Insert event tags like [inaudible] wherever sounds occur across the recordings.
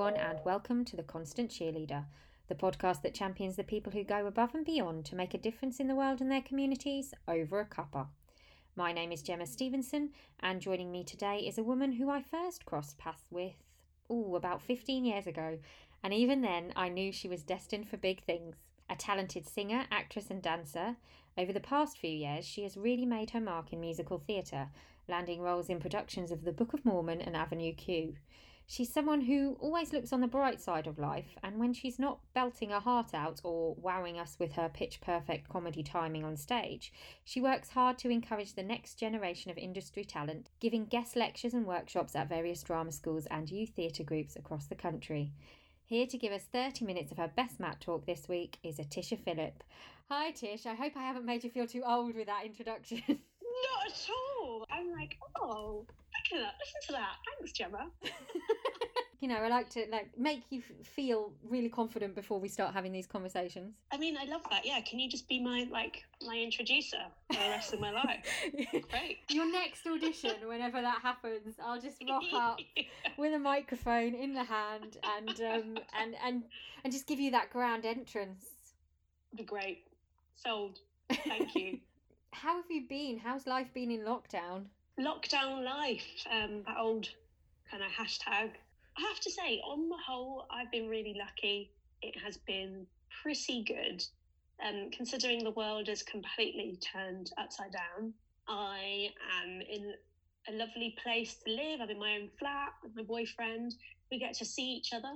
Everyone, and welcome to The Constant Cheerleader, the podcast that champions the people who go above and beyond to make a difference in the world and their communities over a cuppa. My name is Gemma Stevenson, and joining me today is a woman who I first crossed paths with, ooh, about 15 years ago, and even then I knew she was destined for big things. A talented singer, actress, and dancer, over the past few years she has really made her mark in musical theatre, landing roles in productions of The Book of Mormon and Avenue Q. She's someone who always looks on the bright side of life, and when she's not belting her heart out or wowing us with her pitch perfect comedy timing on stage, she works hard to encourage the next generation of industry talent, giving guest lectures and workshops at various drama schools and youth theatre groups across the country. Here to give us 30 minutes of her best mat talk this week is Etisyai Philip. Hi, Tish. I hope I haven't made you feel too old with that introduction. [laughs] Not at all. I'm like, oh, look at that. Listen to that. Thanks, Gemma. [laughs] [laughs] you know, I like to like make you f- feel really confident before we start having these conversations. I mean, I love that. Yeah. Can you just be my like my introducer for the rest of my life? [laughs] Great. Your next audition, whenever that happens, I'll just rock up with a microphone in the hand and um and and and just give you that grand entrance. Be great. Sold. Thank you. How have you been? How's life been in lockdown? Lockdown life. Um, that old kind of hashtag. I have to say, on the whole, I've been really lucky. It has been pretty good. Um, considering the world is completely turned upside down, I am in a lovely place to live. I'm in my own flat with my boyfriend. We get to see each other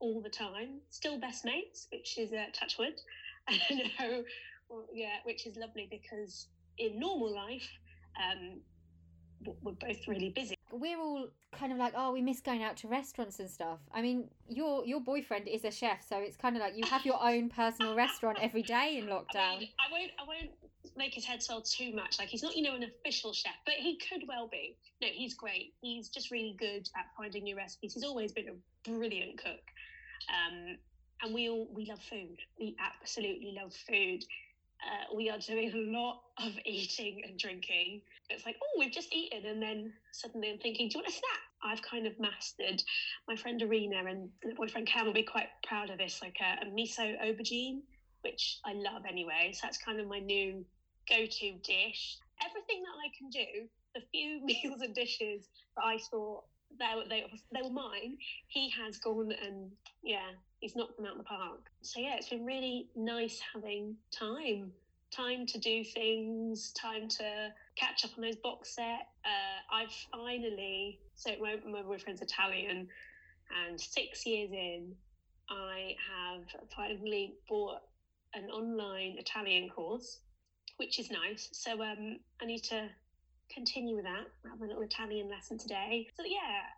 all the time. Still best mates, which is uh, touchwood. [laughs] I know, yeah, which is lovely because in normal life, um, we're both really busy. We're all kind of like, oh, we miss going out to restaurants and stuff. I mean, your your boyfriend is a chef, so it's kind of like you have your [laughs] own personal restaurant every day in lockdown. I, mean, I won't, I won't make his head swell too much. Like he's not, you know, an official chef, but he could well be. No, he's great. He's just really good at finding new recipes. He's always been a brilliant cook. Um, and we all we love food. We absolutely love food uh, we are doing a lot of [laughs] eating and drinking. It's like, oh, we've just eaten, and then suddenly I'm thinking, do you want a snack? I've kind of mastered. My friend Arena and boyfriend Cam will be quite proud of this, like a, a miso aubergine, which I love anyway. So that's kind of my new go-to dish. Everything that I can do, the few [laughs] meals and dishes that I thought they, were they, they were mine, he has gone and yeah, he's knocked them out of the park. So yeah, it's been really nice having time, time to do things, time to catch up on those box set. Uh, I've finally, so my, my boyfriend's Italian, and six years in, I have finally bought an online Italian course, which is nice. So um, I need to continue with that. I have a little Italian lesson today. So yeah,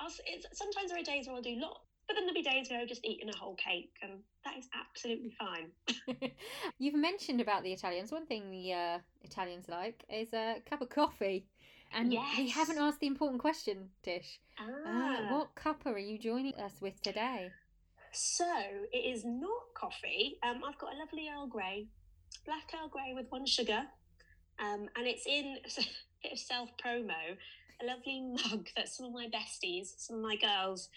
I'll, sometimes there are days where I'll do lots but then there'll be days where I've just eaten a whole cake, and that is absolutely fine. [laughs] [laughs] You've mentioned about the Italians. One thing the uh, Italians like is a cup of coffee. And yes. we haven't asked the important question, Tish. Ah. Uh, what cuppa are you joining us with today? So it is not coffee. Um, I've got a lovely Earl Grey, black Earl Grey with one sugar, um, and it's in [laughs] bit of self promo, a lovely [laughs] mug that some of my besties, some of my girls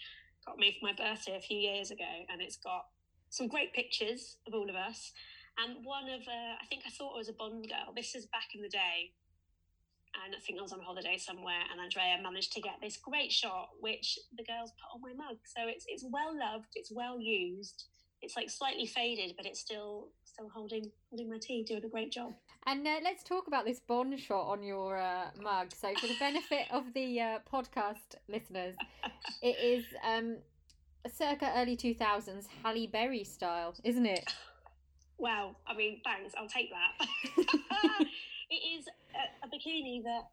got me for my birthday a few years ago, and it's got some great pictures of all of us. And one of, uh, I think I thought I was a Bond girl. This is back in the day. And I think I was on holiday somewhere, and Andrea managed to get this great shot, which the girls put on my mug. So it's it's well loved, it's well used, it's like slightly faded, but it's still still holding holding my tea, doing a great job. And uh, let's talk about this Bond shot on your uh, mug. So, for the benefit of the uh, podcast listeners, [laughs] it is um, circa early two thousands Halle Berry style, isn't it? Wow, I mean, thanks. I'll take that. [laughs] [laughs] it is a, a bikini that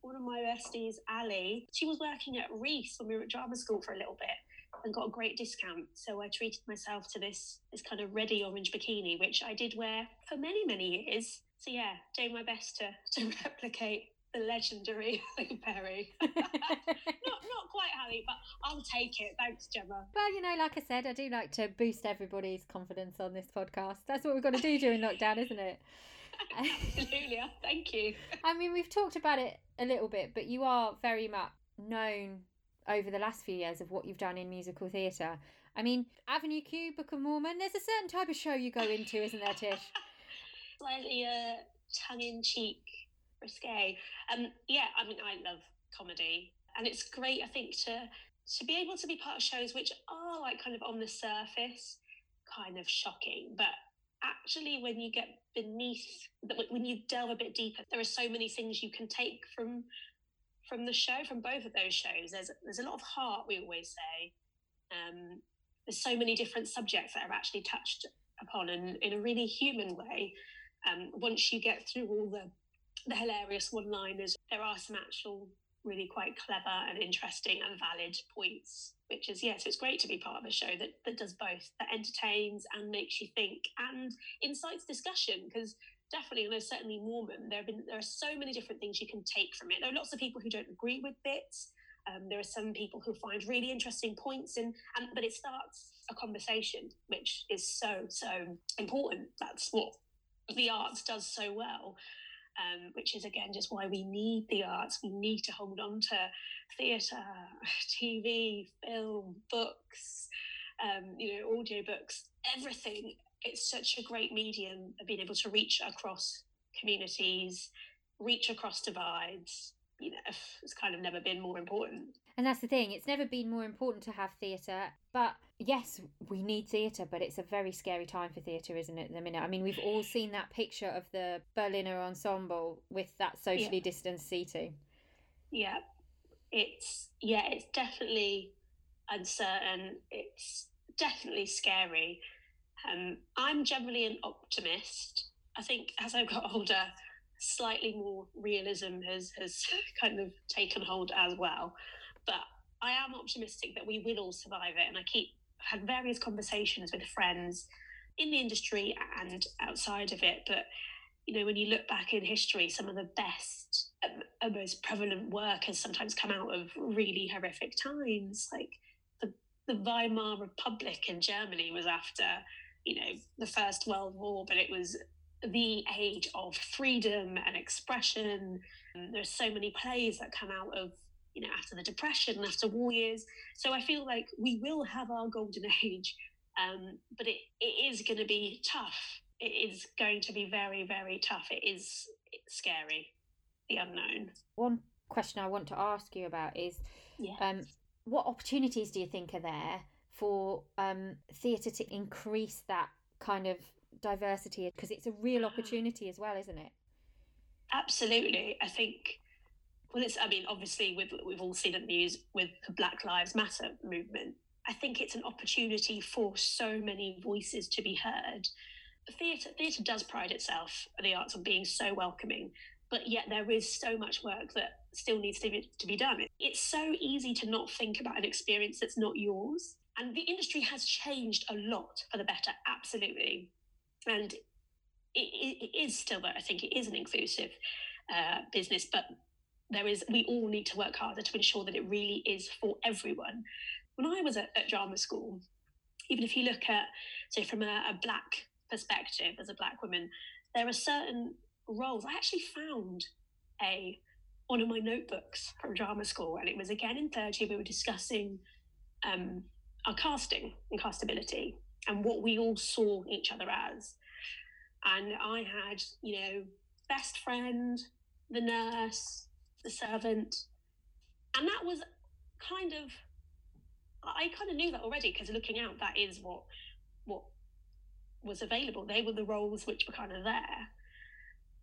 one of my besties, Ali, she was working at Reiss when we were at drama school for a little bit and got a great discount. So I treated myself to this this kind of ready orange bikini, which I did wear for many, many years. So yeah, doing my best to [laughs] to replicate the legendary [laughs] Halle Berry. [laughs] not not quite Halle, but I'll take it. Thanks, Gemma. Well, you know, like I said, I do like to boost everybody's confidence on this podcast. That's what we've got to do during lockdown, isn't it? Absolutely. Thank you. I mean, we've talked about it a little bit, but you are very much known over the last few years of what you've done in musical theatre. I mean, Avenue Q, Book of Mormon, there's a certain type of show you go into, isn't there, Tish? [laughs] Slightly uh, tongue in cheek, risque. Um, yeah, I mean, I love comedy, and it's great, I think, to to be able to be part of shows which are like kind of on the surface, kind of shocking, but actually when you get beneath when you delve a bit deeper there are so many things you can take from from the show from both of those shows there's there's a lot of heart we always say. Um, there's so many different subjects that are actually touched upon and in a really human way. Um, once you get through all the the hilarious one liners there are some actual really quite clever and interesting and valid points which is yes it's great to be part of a show that, that does both that entertains and makes you think and incites discussion because definitely and there's certainly mormon there have been there are so many different things you can take from it there are lots of people who don't agree with bits um, there are some people who find really interesting points in and but it starts a conversation which is so so important that's what the arts does so well um, which is again just why we need the arts. We need to hold on to theatre, [laughs] TV, film, books, um, you know, audio books, everything. It's such a great medium of being able to reach across communities, reach across divides. You know, it's kind of never been more important. And that's the thing, it's never been more important to have theatre. But yes, we need theatre, but it's a very scary time for theatre, isn't it, at the minute? I mean, we've all seen that picture of the Berliner Ensemble with that socially yeah. distanced seating. Yeah. It's, yeah, it's definitely uncertain. It's definitely scary. Um, I'm generally an optimist. I think as I've got older, slightly more realism has, has [laughs] kind of taken hold as well. But I am optimistic that we will all survive it. And I keep had various conversations with friends in the industry and outside of it. But you know, when you look back in history, some of the best and most prevalent work has sometimes come out of really horrific times. Like the, the Weimar Republic in Germany was after, you know, the First World War, but it was the age of freedom and expression. And there's so many plays that come out of you know, after the depression and after war years. So I feel like we will have our golden [laughs] age, um, but it, it is going to be tough. It is going to be very, very tough. It is scary, the unknown. One question I want to ask you about is um, what opportunities do you think are there for um, theatre to increase that kind of diversity? Because it's a real opportunity as well, isn't it? Absolutely. I think well, it's, I mean, obviously, we've, we've all seen the news with the Black Lives Matter movement. I think it's an opportunity for so many voices to be heard. Theatre, theatre does pride itself, the arts, on being so welcoming, but yet there is so much work that still needs to be, to be done. It's so easy to not think about an experience that's not yours. And the industry has changed a lot for the better, absolutely. And it, it, is still, there. I think it is an inclusive uh, business, but there is we all need to work harder to ensure that it really is for everyone when i was at, at drama school even if you look at say from a, a black perspective as a black woman there are certain roles i actually found a one of my notebooks from drama school and it was again in third year we were discussing um, our casting and castability and what we all saw each other as and i had you know best friend the nurse the servant. And that was kind of, I kind of knew that already because looking out, that is what what was available. They were the roles which were kind of there.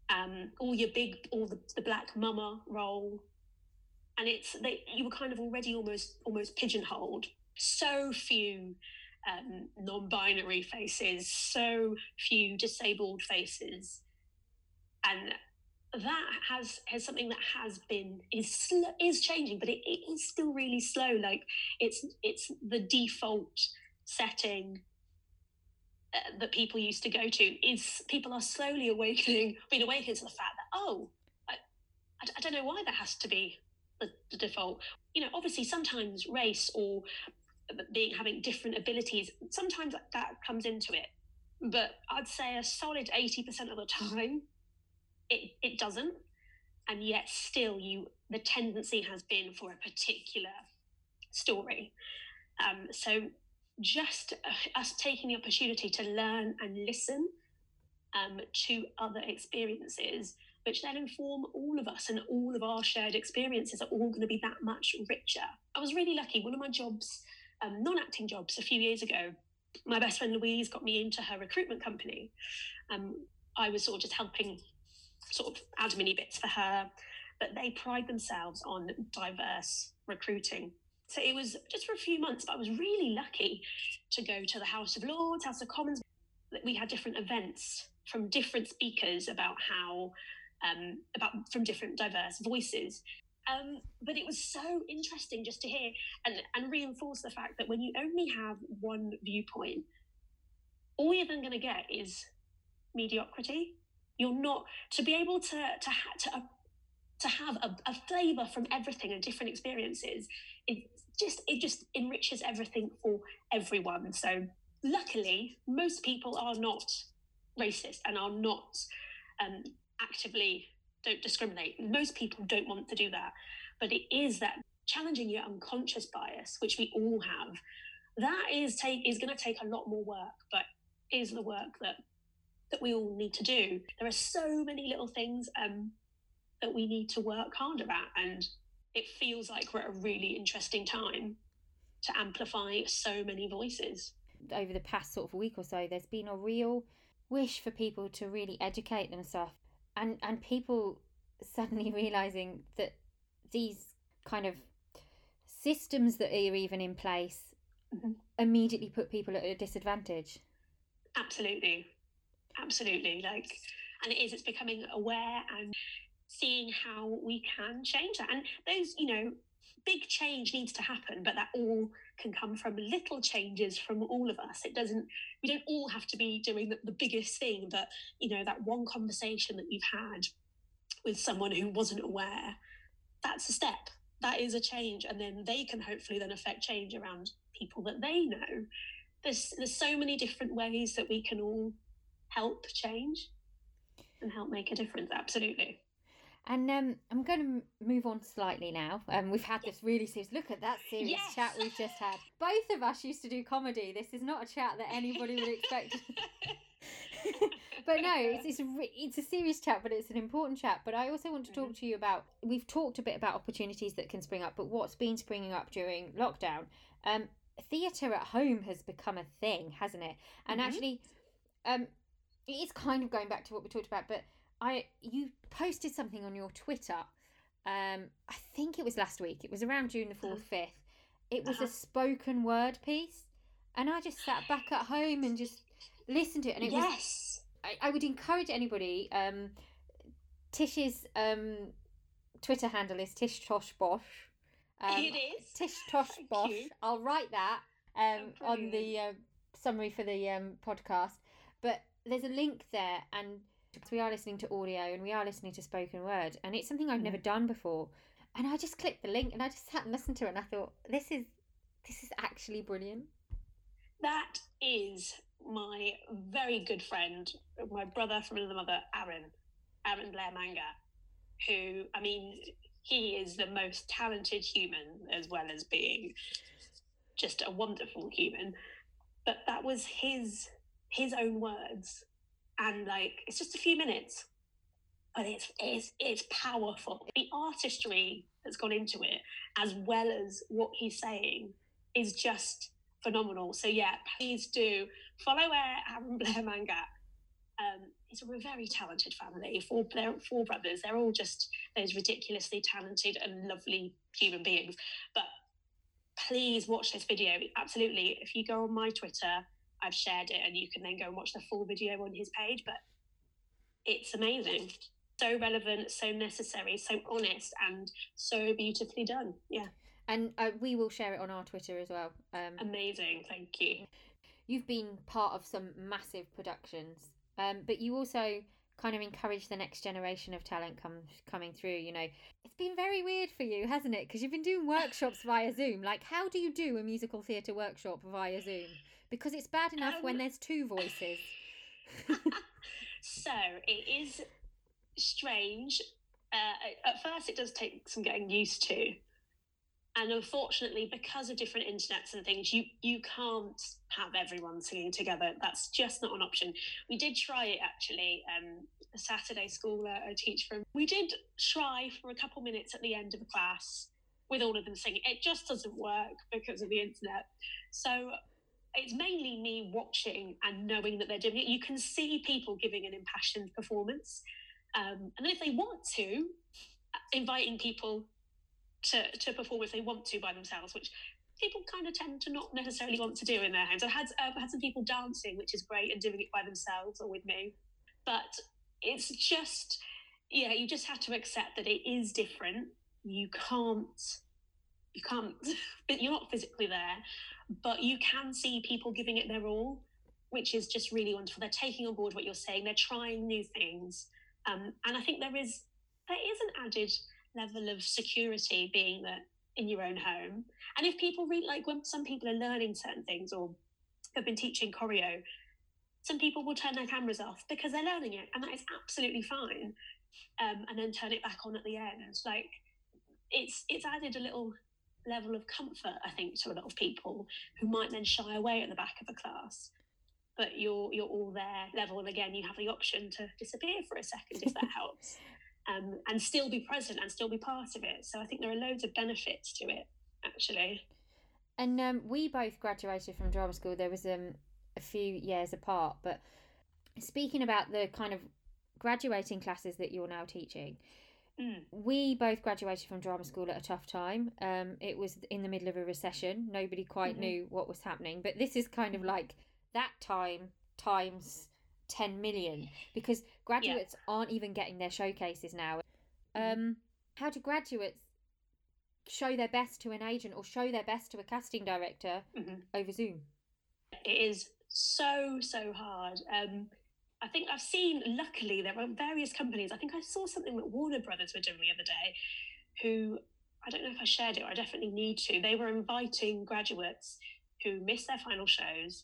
Um, all your big, all the, the black mama role, and it's they you were kind of already almost almost pigeonholed. So few um, non-binary faces, so few disabled faces, and that has has something that has been is sl- is changing, but it, it is still really slow. Like it's it's the default setting uh, that people used to go to. Is people are slowly awakening, being awakened to the fact that oh, I, I, I don't know why that has to be the, the default. You know, obviously sometimes race or being having different abilities sometimes that, comes into it but i'd say a solid 80% of the time it, it doesn't and yet still you the tendency has been for a particular story. Um, so just uh, us taking the opportunity to learn and listen um, to other experiences, which then inform all of us and all of our shared experiences are all going to be that much richer. I was really lucky. One of my jobs, um, non acting jobs, a few years ago, my best friend Louise got me into her recruitment company. Um, I was sort of just helping sort of admin bits for her, but they pride themselves on diverse recruiting. So it was just for a few months, but I was really lucky to go to the House of Lords, House of Commons. We had different events from different speakers about how, um, about from different diverse voices. Um, but it was so interesting just to hear and, and reinforce the fact that when you only have one viewpoint, all you're then going to get is mediocrity. You're not to be able to to ha- to uh, to have a, a flavor from everything and different experiences. It just it just enriches everything for everyone. So luckily, most people are not racist and are not um, actively don't discriminate. Most people don't want to do that, but it is that challenging your unconscious bias, which we all have. That is take is going to take a lot more work, but is the work that that we all need to do. There are so many little things um, that we need to work harder at, and it feels like we're at a really interesting time to amplify so many voices. Over the past sort of week or so, there's been a real wish for people to really educate themselves, and and people suddenly [laughs] realizing that these kind of systems that are even in place mm-hmm. immediately put people at a disadvantage. Absolutely absolutely like and it is it's becoming aware and seeing how we can change that and those you know big change needs to happen but that all can come from little changes from all of us it doesn't we don't all have to be doing the, the biggest thing but you know that one conversation that you've had with someone who wasn't aware that's a step that is a change and then they can hopefully then affect change around people that they know there's there's so many different ways that we can all help change and help make a difference. Absolutely. And um, I'm going to move on slightly now. Um, we've had this really serious look at that serious yes. chat we've just had. Both of us used to do comedy. This is not a chat that anybody would expect. [laughs] but no, it's it's a, it's a serious chat, but it's an important chat. But I also want to talk mm-hmm. to you about. We've talked a bit about opportunities that can spring up, but what's been springing up during lockdown. Um, theatre at home has become a thing, hasn't it? And mm-hmm. actually, um, it is kind of going back to what we talked about, but I you posted something on your Twitter. Um, I think it was last week. It was around June the fourth, uh-huh. fifth. It was uh-huh. a spoken word piece, and I just sat back at home and just listened to it. And it yes. was. I, I would encourage anybody. Um, Tish's um, Twitter handle is Tish Tosh Bosh. Um, it is Tish Tosh Bosh. I'll write that um, on the uh, summary for the um, podcast. But there's a link there and we are listening to audio and we are listening to spoken word and it's something I've mm. never done before. And I just clicked the link and I just sat and listened to it and I thought, this is this is actually brilliant. That is my very good friend, my brother from another mother, Aaron, Aaron Blair Manga, who I mean, he is the most talented human as well as being just a wonderful human. But that was his his own words and like it's just a few minutes but it's it's it's powerful. The artistry that's gone into it as well as what he's saying is just phenomenal. So yeah please do follow aaron blair manga. Um, it's a very talented family four four brothers. They're all just those ridiculously talented and lovely human beings. But please watch this video. Absolutely. If you go on my twitter I've shared it, and you can then go and watch the full video on his page. But it's amazing, so relevant, so necessary, so honest, and so beautifully done. Yeah. And uh, we will share it on our Twitter as well. Um, amazing, thank you. You've been part of some massive productions, um, but you also kind of encourage the next generation of talent come coming through you know it's been very weird for you hasn't it because you've been doing workshops via zoom like how do you do a musical theatre workshop via zoom because it's bad enough um, when there's two voices. [laughs] so it is strange. Uh, at first, it does take some getting used to. and unfortunately because of different internets and things you you can't have everyone singing together that's just not an option we did try it actually um a saturday school uh, i teach from we did try for a couple minutes at the end of a class with all of them singing it just doesn't work because of the internet so it's mainly me watching and knowing that they're doing it you can see people giving an impassioned performance um, and then if they want to inviting people to, to perform if they want to by themselves, which people kind of tend to not necessarily want to do in their homes. I've had uh, had some people dancing, which is great, and doing it by themselves or with me, but it's just yeah, you just have to accept that it is different. You can't you can't [laughs] you're not physically there, but you can see people giving it their all, which is just really wonderful. They're taking on board what you're saying. They're trying new things, um, and I think there is there is an added level of security being that in your own home. And if people read, like when some people are learning certain things or have been teaching choreo, some people will turn their cameras off because they're learning it, and that is absolutely fine. Um, and then turn it back on at the end. Like it's it's added a little level of comfort, I think, to a lot of people who might then shy away at the back of a class. But you're you're all there level, and again, you have the option to disappear for a second if that [laughs] helps um, and still be present and still be part of it. So I think there are loads of benefits to it, actually. And um, we both graduated from drama school. There was um, a few years apart, but speaking about the kind of graduating classes that you're now teaching, mm. we both graduated from drama school at a tough time. Um, it was in the middle of a recession. Nobody quite mm-hmm. knew what was happening, but this is kind of like that time times 10 million because graduates yeah. aren't even getting their showcases now. Mm-hmm. Um, how do graduates show their best to an agent or show their best to a casting director mm-hmm. over Zoom? It is so, so hard. Um, I think I've seen, luckily, there are various companies. I think I saw something that Warner Brothers were doing the other day, who I don't know if I shared it or I definitely need to. They were inviting graduates who missed their final shows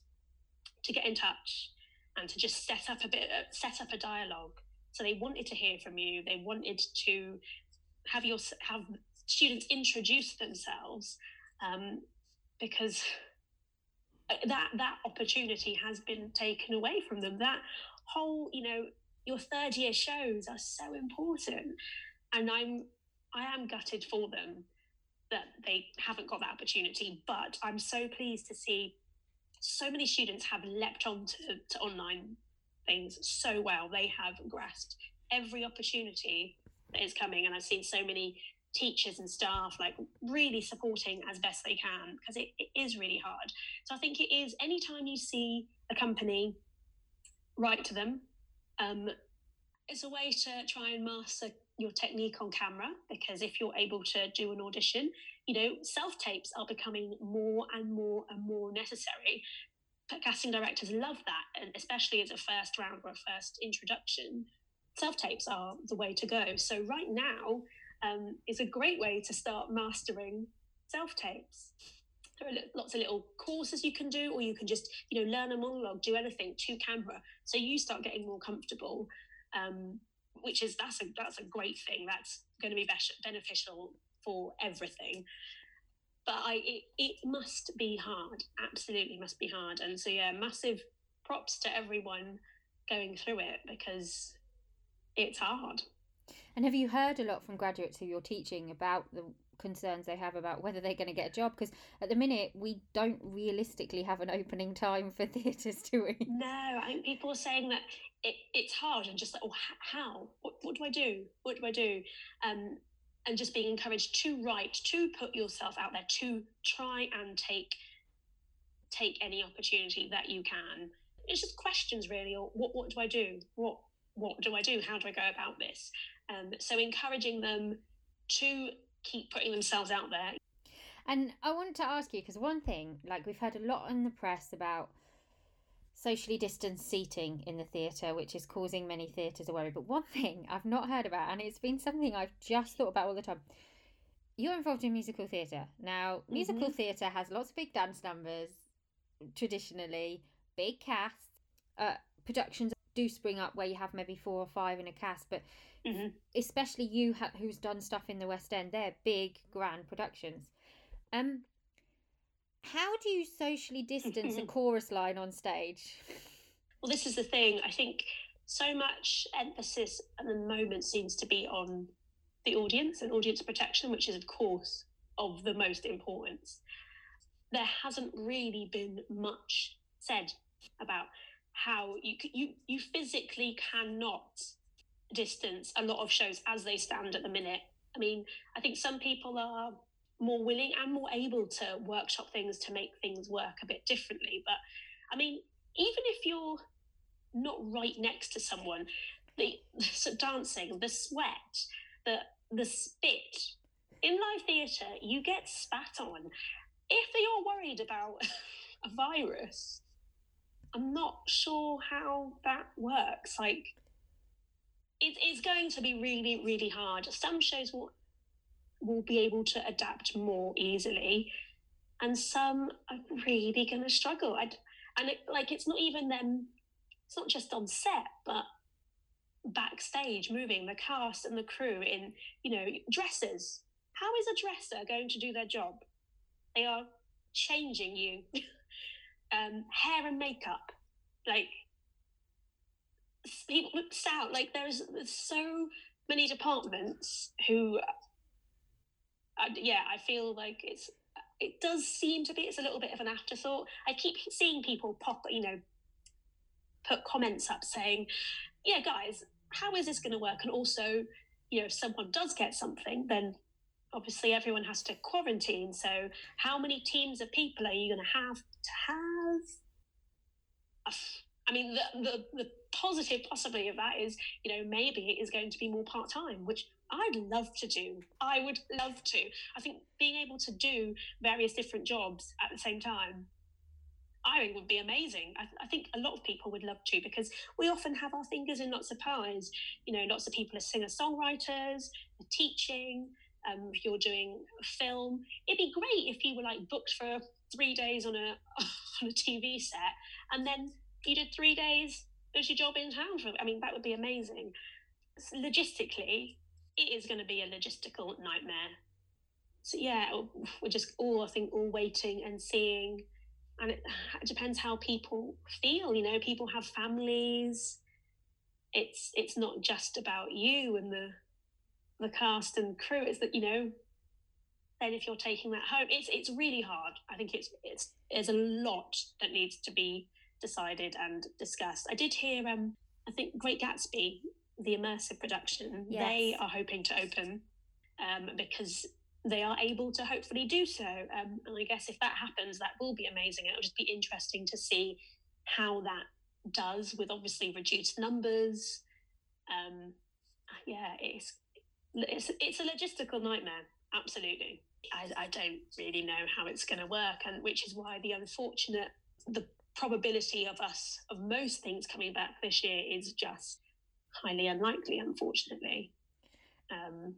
to get in touch and to just set up a bit, uh, set up a dialogue. So they wanted to hear from you. They wanted to have your have students introduce themselves um, because uh, that that opportunity has been taken away from them. That whole, you know, your third year shows are so important, and I'm I am gutted for them that they haven't got that opportunity. But I'm so pleased to see so many students have leapt onto to online things so well. They have grasped every opportunity that is coming, and I've seen so many teachers and staff like really supporting as best they can because it, it is really hard. So I think it is anytime you see a company, write to them. Um, it's a way to try and master your technique on camera because if you're able to do an audition, you know, self tapes are becoming more and more and more necessary. Casting directors love that, and especially as a first round or a first introduction, self tapes are the way to go. So, right now um, is a great way to start mastering self tapes. There are lots of little courses you can do, or you can just, you know, learn a monologue, do anything to camera. So you start getting more comfortable, um, which is that's a that's a great thing. That's going to be beneficial for everything but I it, it must be hard absolutely must be hard and so yeah massive props to everyone going through it because it's hard and have you heard a lot from graduates who you're teaching about the concerns they have about whether they're going to get a job because at the minute we don't realistically have an opening time for [laughs] theatres do we no i think people are saying that it, it's hard and just like oh how what, what do i do what do i do um and just being encouraged to write, to put yourself out there, to try and take take any opportunity that you can. It's just questions really, or what what do I do? What what do I do? How do I go about this? Um, so encouraging them to keep putting themselves out there. And I wanted to ask you because one thing, like we've heard a lot in the press about socially distanced seating in the theatre, which is causing many theatres a worry. But one [laughs] thing I've not heard about, and it's been something I've just thought about all the time. You're involved in musical theatre. Now, mm-hmm. musical theatre has lots of big dance numbers, traditionally, big casts. Uh, productions do spring up where you have maybe four or five in a cast, but mm-hmm. especially you ha- who's done stuff in the West End, they're big, grand productions. Um, how do you socially distance a [laughs] chorus line on stage? Well, this is the thing. I think so much emphasis at the moment seems to be on the audience and audience protection, which is, of course, of the most importance. There hasn't really been much said about how you you you physically cannot distance a lot of shows as they stand at the minute. I mean, I think some people are more willing and more able to workshop things to make things work a bit differently. But I mean, even if you're not right next to someone, the dancing, the sweat, the the spit in live theatre, you get spat on. If you're worried about [laughs] a virus, I'm not sure how that works. Like, it, it's going to be really, really hard. Some shows will will be able to adapt more easily, and some are really going to struggle. I, and it, like, it's not even them. It's not just on set, but backstage, moving the cast and the crew in, you know, dresses. How is a dresser going to do their job? They are changing you. [laughs] um, hair and makeup, like people sound like there's, there's so many departments who, uh, yeah, I feel like it's it does seem to be it's a little bit of an afterthought. I keep seeing people pop, you know, put comments up saying, "Yeah, guys, how is this going to work?" And also, you know, if someone does get something, then obviously everyone has to quarantine. So, how many teams of people are you going to have to have? I mean, the, the, the positive possibly of that is, you know, maybe it is going to be more part time, which I'd love to do. I would love to. I think being able to do various different jobs at the same time, I think would be amazing. I, I think a lot of people would love to because we often have our fingers in lots of pies. You know, lots of people are singer songwriters, teaching, um, if you're doing film. It'd be great if you were like booked for three days on a [laughs] on a TV set, and then you did three days as your job in town. For I mean, that would be amazing. So logistically, it is going to be a logistical nightmare. So yeah, we're just all I think all waiting and seeing, and it, [sighs] it depends how people feel. You know, people have families. It's it's not just about you and the the cast and crew. It's that you know. Then if you're taking that home, it's it's really hard. I think it's it's there's a lot that needs to be decided and discussed. I did hear um I think Great Gatsby, the immersive production, yes. they are hoping to open um because they are able to hopefully do so. Um, and I guess if that happens, that will be amazing. It'll just be interesting to see how that does with obviously reduced numbers. Um, yeah, it's it's it's a logistical nightmare. Absolutely. I, I don't really know how it's going to work, and which is why the unfortunate the probability of us of most things coming back this year is just highly unlikely, unfortunately. Um,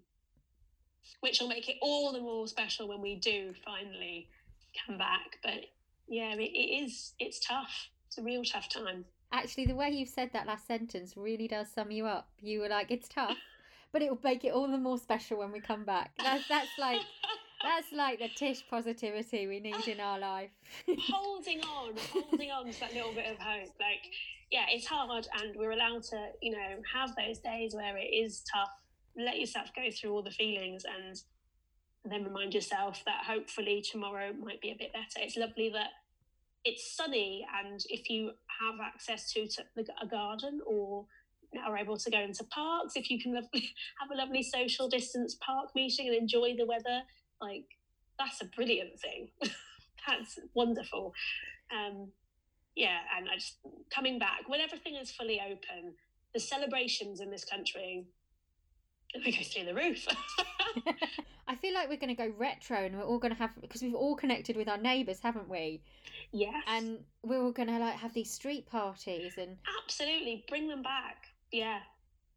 which will make it all the more special when we do finally come back. But yeah, it, it is. It's tough. It's a real tough time. Actually, the way you said that last sentence really does sum you up. You were like, "It's tough." but it will make it all the more special when we come back. That's that's like [laughs] that's like the Tish positivity we need in our life. [laughs] holding on, holding on to that little bit of hope. Like, yeah, it's hard, and we're allowed to, you know, have those days where it is tough. Let yourself go through all the feelings, and then remind yourself that hopefully tomorrow might be a bit better. It's lovely that it's sunny, and if you have access to, to a garden or are able to go into parks, if you can [laughs] have a lovely social distance park meeting and enjoy the weather, like that's a brilliant thing. [laughs] that's wonderful. Um, yeah, and I just coming back when everything is fully open, the celebrations in this country [laughs] we go through the roof. [laughs] I feel like we're going to go retro and we're all going to have because we've all connected with our neighbours, haven't we? Yes. And we're all going to like have these street parties and absolutely bring them back yeah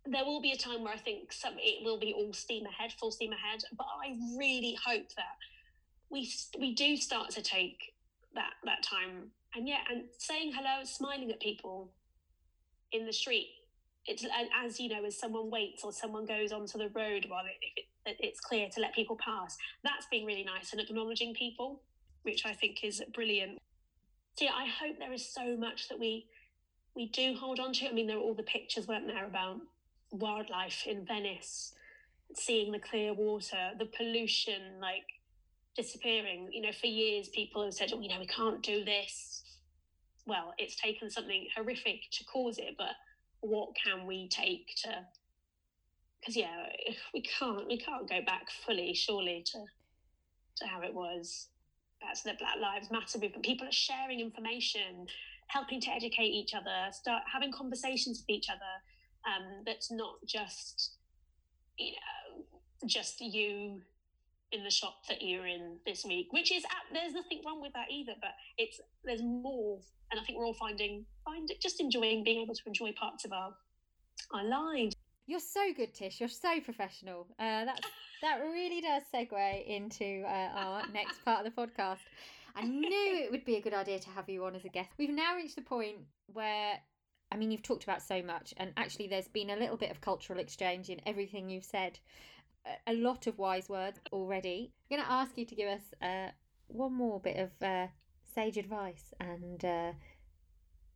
there will be a time where I think some it will be all steam ahead, full steam ahead. But I really hope that we we do start to take that that time and yeah, and saying hello, smiling at people in the street. It's and as you know, as someone waits or someone goes onto the road while it, if it it's clear to let people pass. That's being really nice and acknowledging people, which I think is brilliant. So yeah, I hope there is so much that we we do hold on to. I mean, there were all the pictures, weren't there, about wildlife in Venice, seeing the clear water, the pollution, like disappearing. You know, for years people have said, oh, you know, we can't do this. Well, it's taken something horrific to cause it, but what can we take to because yeah we can't we can't go back fully surely to to how it was that's the black lives matter movement people are sharing information helping to educate each other start having conversations with each other um, that's not just you know just you in the shop that you're in this week which is there's nothing wrong with that either but it's there's more and I think we're all finding find it just enjoying being able to enjoy parts of our our lives. You're so good, Tish. You're so professional. Uh, that that really does segue into uh, our [laughs] next part of the podcast. I knew it would be a good idea to have you on as a guest. We've now reached the point where, I mean, you've talked about so much, and actually, there's been a little bit of cultural exchange in everything you've said. A, lot of wise words already. I'm going to ask you to give us uh, one more bit of uh, sage advice and uh,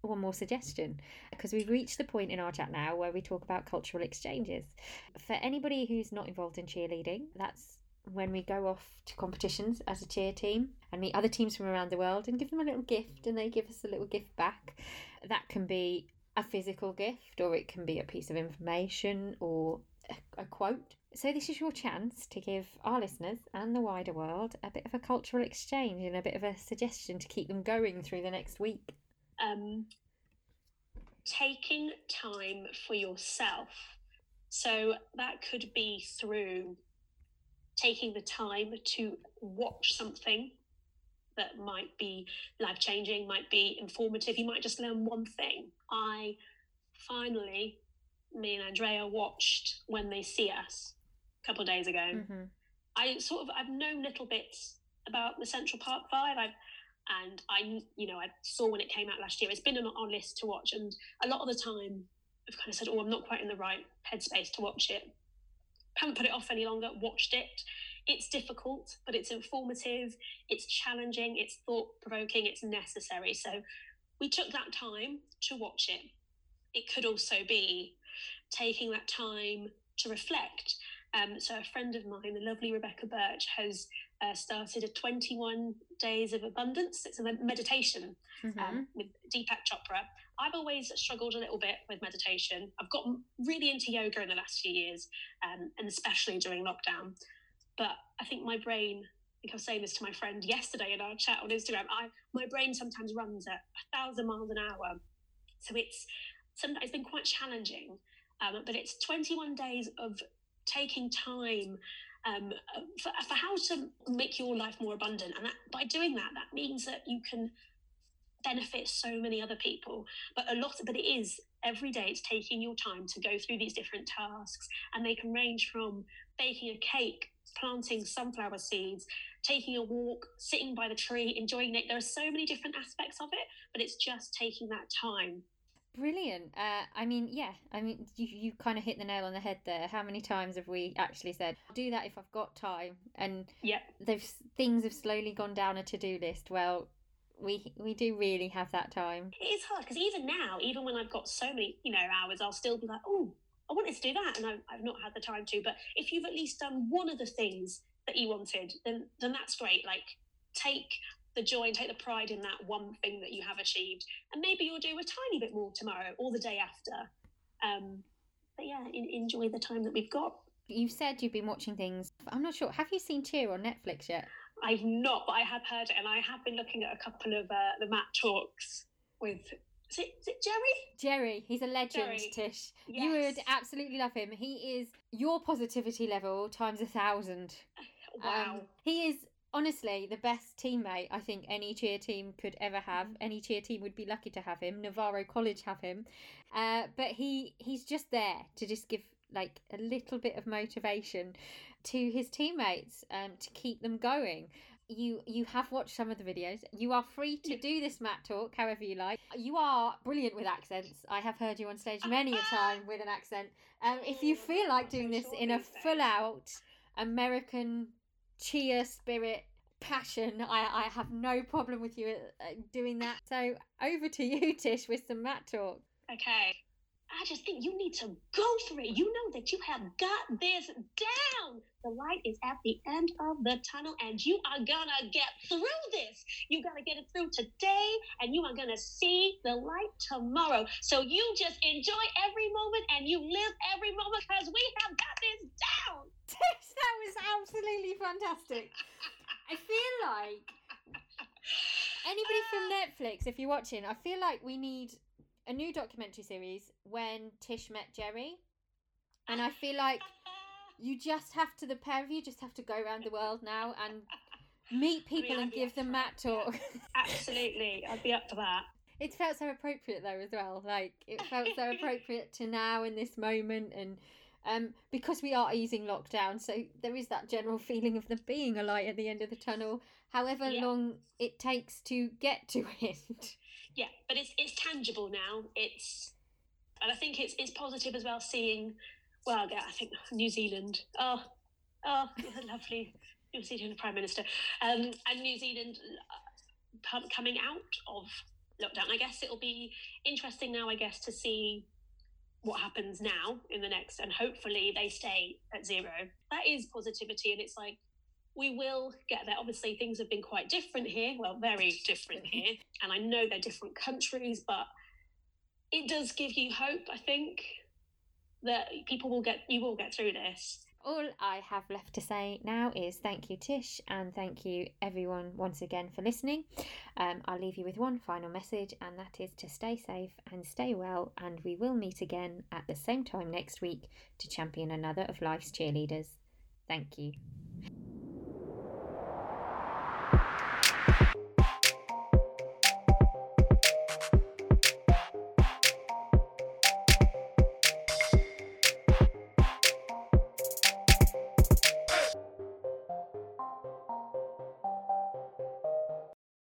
one more suggestion because we've reached the point in our chat now where we talk about cultural exchanges. For anybody who's not involved in cheerleading, that's when we go off to competitions as a cheer team and meet other teams from around the world and give them a little gift and they give us a little gift back. That can be a physical gift or it can be a piece of information or a, a quote so, this is your chance to give our listeners and the wider world a bit of a cultural exchange and a bit of a suggestion to keep them going through the next week. Um, taking time for yourself. So, that could be through taking the time to watch something that might be life changing, might be informative. You might just learn one thing. I finally, me and Andrea watched When They See Us a couple of days ago. Mm-hmm. I sort of I've known little bits about the Central Park Five. I've and I you know I saw when it came out last year. It's been on our list to watch, and a lot of the time I've kind of said, "Oh, I'm not quite in the right headspace to watch it." Haven't put it off any longer. Watched it. It's difficult, but it's informative. It's challenging. It's thought provoking. It's necessary. So we took that time to watch it. It could also be taking that time to reflect um, so a friend of mine, the lovely Rebecca Birch, has uh, started a 21 days of abundance. It's a meditation um, mm-hmm. um, with Deepak Chopra. I've always struggled a little bit with meditation. I've gotten really into yoga in the last few years, um, and especially during lockdown. But I think my brain, I think I was saying this to my friend yesterday in our chat on Instagram, I, my brain sometimes runs at a thousand miles an hour. So it's sometimes it's been quite challenging. Um, but it's 21 days of taking time um, for, for how to make your life more abundant. And that, by doing that, that means that you can benefit so many other people. But a lot, but it is every day. It's taking your time to go through these different tasks, and they can range from baking a cake, planting sunflower seeds, taking a walk, sitting by the tree, enjoying it. There are so many different aspects of it, but it's just taking that time Brilliant. Uh, I mean, yeah, I mean, you, you kind of hit the nail on the head there. How many times have we actually said, I'll do that if I've got time? And yeah, those things have slowly gone down a to do list. Well, we we do really have that time. It is hard because even now, even when I've got so many, you know, hours, I'll still be like, oh, I wanted to do that, and I've, I've not had the time to. But if you've at least done one of the things that you wanted, then then that's great. Like take the joy and take the pride in that one thing that you have achieved. And maybe you'll do a tiny bit more tomorrow or the day after. Um, but yeah, in, enjoy the time that we've got. You've said you've been watching things. I'm not sure. Have you seen Cheer on Netflix yet? I've not, but I have heard it, and I have been looking at a couple of uh, the mat talks with. Is it, is it Jerry? Jerry, he's a legend, Jerry. Tish. Yes. You would absolutely love him. He is your positivity level times a thousand. [laughs] Wow. Um, he is honestly the best teammate I think any cheer team could ever have. Mm-hmm. Any cheer team would be lucky to have him. Navarro College have him, uh, but he he's just there to just give like a little bit of motivation to his teammates um, to keep them going. You you have watched some of the videos. You are free to do this mat talk however you like. You are brilliant with accents. I have heard you on stage many a [laughs] time with an accent. Um, if you feel like doing this in a full out American cheer spirit passion. I, I have no problem with you uh, doing that. So over to you, Tish, with some mat talk. Okay. I just think you need to go for it. You know that you have got this down. The light is at the end of the tunnel, and you are gonna get through this. You gotta get it through today, and you are gonna see the light tomorrow. So you just enjoy every moment and you live every moment because we have got this down. [laughs] that was absolutely fantastic. I feel like [laughs] anybody from ah. Netflix, if you're watching, I feel like we need a new documentary series when Tish met Jerry. And I feel like [laughs] you just have to, the pair of you just have to go around the world now and meet people I mean, and give them mat talk. Yeah. Absolutely. I'd be up for that. It felt so appropriate though as well. Like it felt so [laughs] appropriate to now in this moment and um, because we are easing lockdown, so there is that general feeling of there being a light at the end of the tunnel, however yeah. long it takes to get to [laughs] it. Yeah, but it's it's tangible now. It's and I think it's it's positive as well seeing. Well, I think New Zealand. Oh, oh, [laughs] lovely New Zealand Prime Minister, um, and New Zealand uh, coming out of lockdown. I guess it'll be interesting now. I guess to see what happens now in the next, and hopefully they stay at zero. That is positivity, and it's like we will get there. Obviously, things have been quite different here. Well, very different here, and I know they're different countries, but it does give you hope. I think that people will get you will get through this all I have left to say now is thank you, Tish, and thank you, everyone, once again for listening. Um, I'll leave you with one final message, and that is to stay safe and stay well. And we will meet again at the same time next week to champion another of life's cheerleaders. Thank you.